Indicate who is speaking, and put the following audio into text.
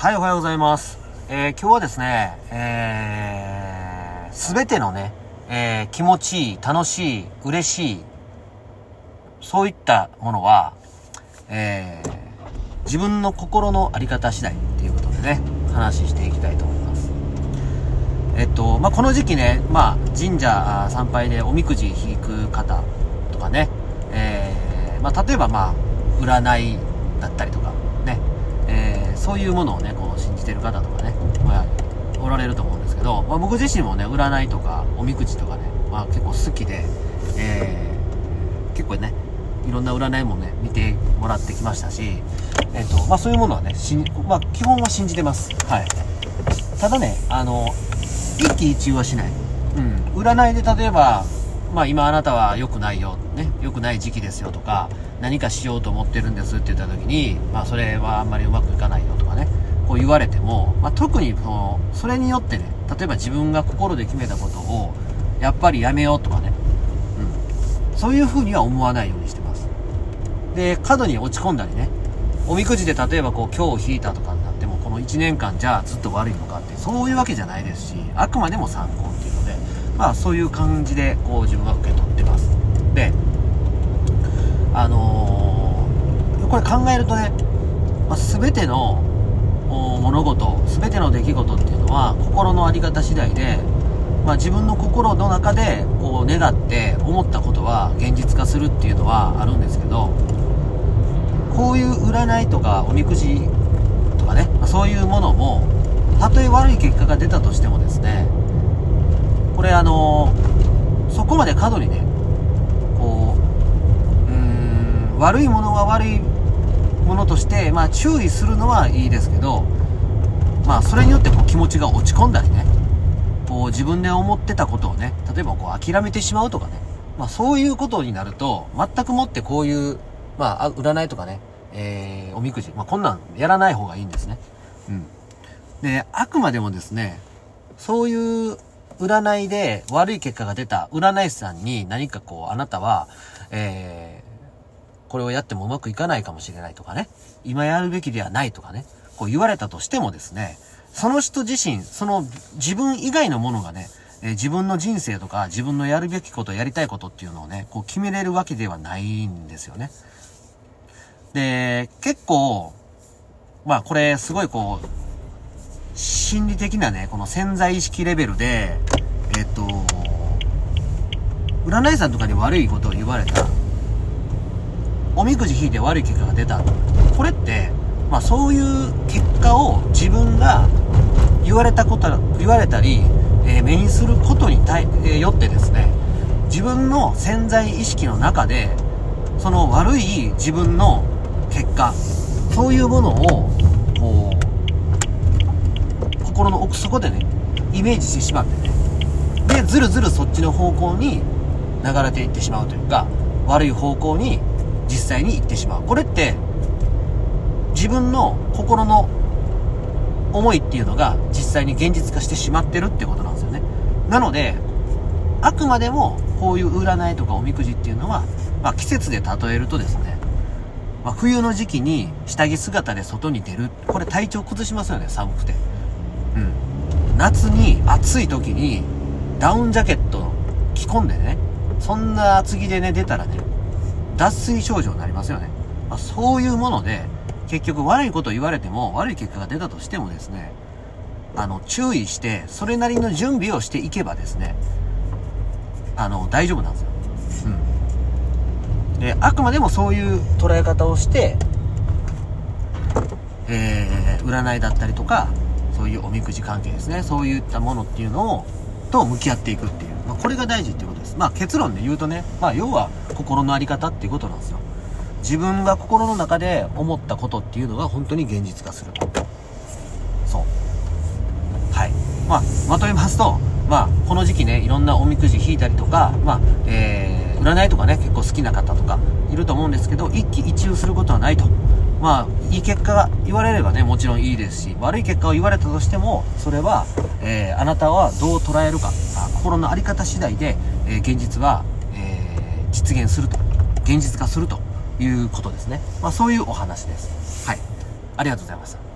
Speaker 1: はい、おはようございます。えー、今日はですね、えー、すべてのね、えー、気持ちいい、楽しい、嬉しい、そういったものは、えー、自分の心のあり方次第っていうことでね、話していきたいと思います。えっと、まあ、この時期ね、まあ、神社参拝でおみくじ引く方とかね、えー、まあ、例えばまあ、占いだったりとか、ね、そういうものをね、こう信じてる方とかね、まあ、おられると思うんですけど、まあ、僕自身もね、占いとかおみくじとかね、まあ、結構好きで、えー、結構ね、いろんな占いもね、見てもらってきましたし、えっ、と、まあ、そういうものはね、しまあ、基本は信じてます。はい。ただね、あの、一喜一憂はしない。うん。占いで例えば、まあ今あなたは良くないよ、ね、良くない時期ですよとか、何かしようと思ってるんですって言った時に、まあそれはあんまりうまくいかないよとかね、こう言われても、まあ特にその、それによってね、例えば自分が心で決めたことを、やっぱりやめようとかね、うん。そういう風には思わないようにしてます。で、過度に落ち込んだりね、おみくじで例えばこう今日引いたとかになってもこの1年間じゃあずっと悪いのかってそういうわけじゃないですしあくまでも参考っていうのでまあそういう感じでこう自分は受け取ってますであのこれ考えるとね、まあ、全ての物事全ての出来事っていうのは心の在り方次第で、まあ、自分の心の中でこう願って思ったことは現実化するっていうのはあるんですけどこういう占いとかおみくじとかね、まあそういうものも、たとえ悪い結果が出たとしてもですね、これあのそこまで過度にね、こう、うーん、悪いものは悪いものとして、まあ注意するのはいいですけど、まあそれによってこう気持ちが落ち込んだりね、こう自分で思ってたことをね、例えばこう諦めてしまうとかね、まあそういうことになると、全くもってこういうまあ、占いとかね、えー、おみくじ、まあ、こんなんやらない方がいいんですね。うん。で、あくまでもですね、そういう占いで悪い結果が出た占い師さんに何かこう、あなたは、えー、これをやってもうまくいかないかもしれないとかね、今やるべきではないとかね、こう言われたとしてもですね、その人自身、その自分以外のものがね、えー自分の人生とか自分のやるべきこと、やりたいことっていうのをね、こう決めれるわけではないんですよね。で、結構、まあこれすごいこう、心理的なね、この潜在意識レベルで、えっと、占い師さんとかに悪いことを言われた、おみくじ引いて悪い結果が出た。これって、まあそういう結果を自分が言われたこと、言われたり、えー目にすることに対、えーよってですね、自分の潜在意識の中で、その悪い自分の結果、そういうものを、こう、心の奥底でね、イメージしてしまってね。で、ずるずるそっちの方向に流れていってしまうというか、悪い方向に実際に行ってしまう。これって、自分の心の思いっていうのが実際に現実化してしまってるってことなんですよね。なので、あくまでもこういう占いとかおみくじっていうのは、まあ、季節で例えるとですね、まあ、冬の時期に下着姿で外に出る。これ体調崩しますよね、寒くて。うん。夏に暑い時にダウンジャケット着込んでね、そんな厚着でね、出たらね、脱水症状になりますよね。まあ、そういうもので、結局悪いこと言われても、悪い結果が出たとしてもですね、あの、注意して、それなりの準備をしていけばですね、あの、大丈夫なんですよ。うん。で、あくまでもそういう捉え方をして、えー、占いだったりとか、そういうおみくじ関係ですね。そういったものっていうのを、と向き合っていくっていう。まあ、これが大事っていうことです。まあ、結論で言うとね、まあ、要は心のあり方っていうことなんですよ。自分が心の中で思ったことっていうのが本当に現実化すると。そう。はい。まあ、まとめますと、まあ、この時期ね、いろんなおみくじ引いたりとか、まあ、えー、占いとかね、結構好きな方とかいると思うんですけど、一喜一憂することはないと。まあ、いい結果が言われればね、もちろんいいですし、悪い結果を言われたとしても、それは、えー、あなたはどう捉えるか、あ心の在り方次第で、えー現実は、えー実現すると、現実化するということですね。まあ、そういうお話です。はい。ありがとうございました。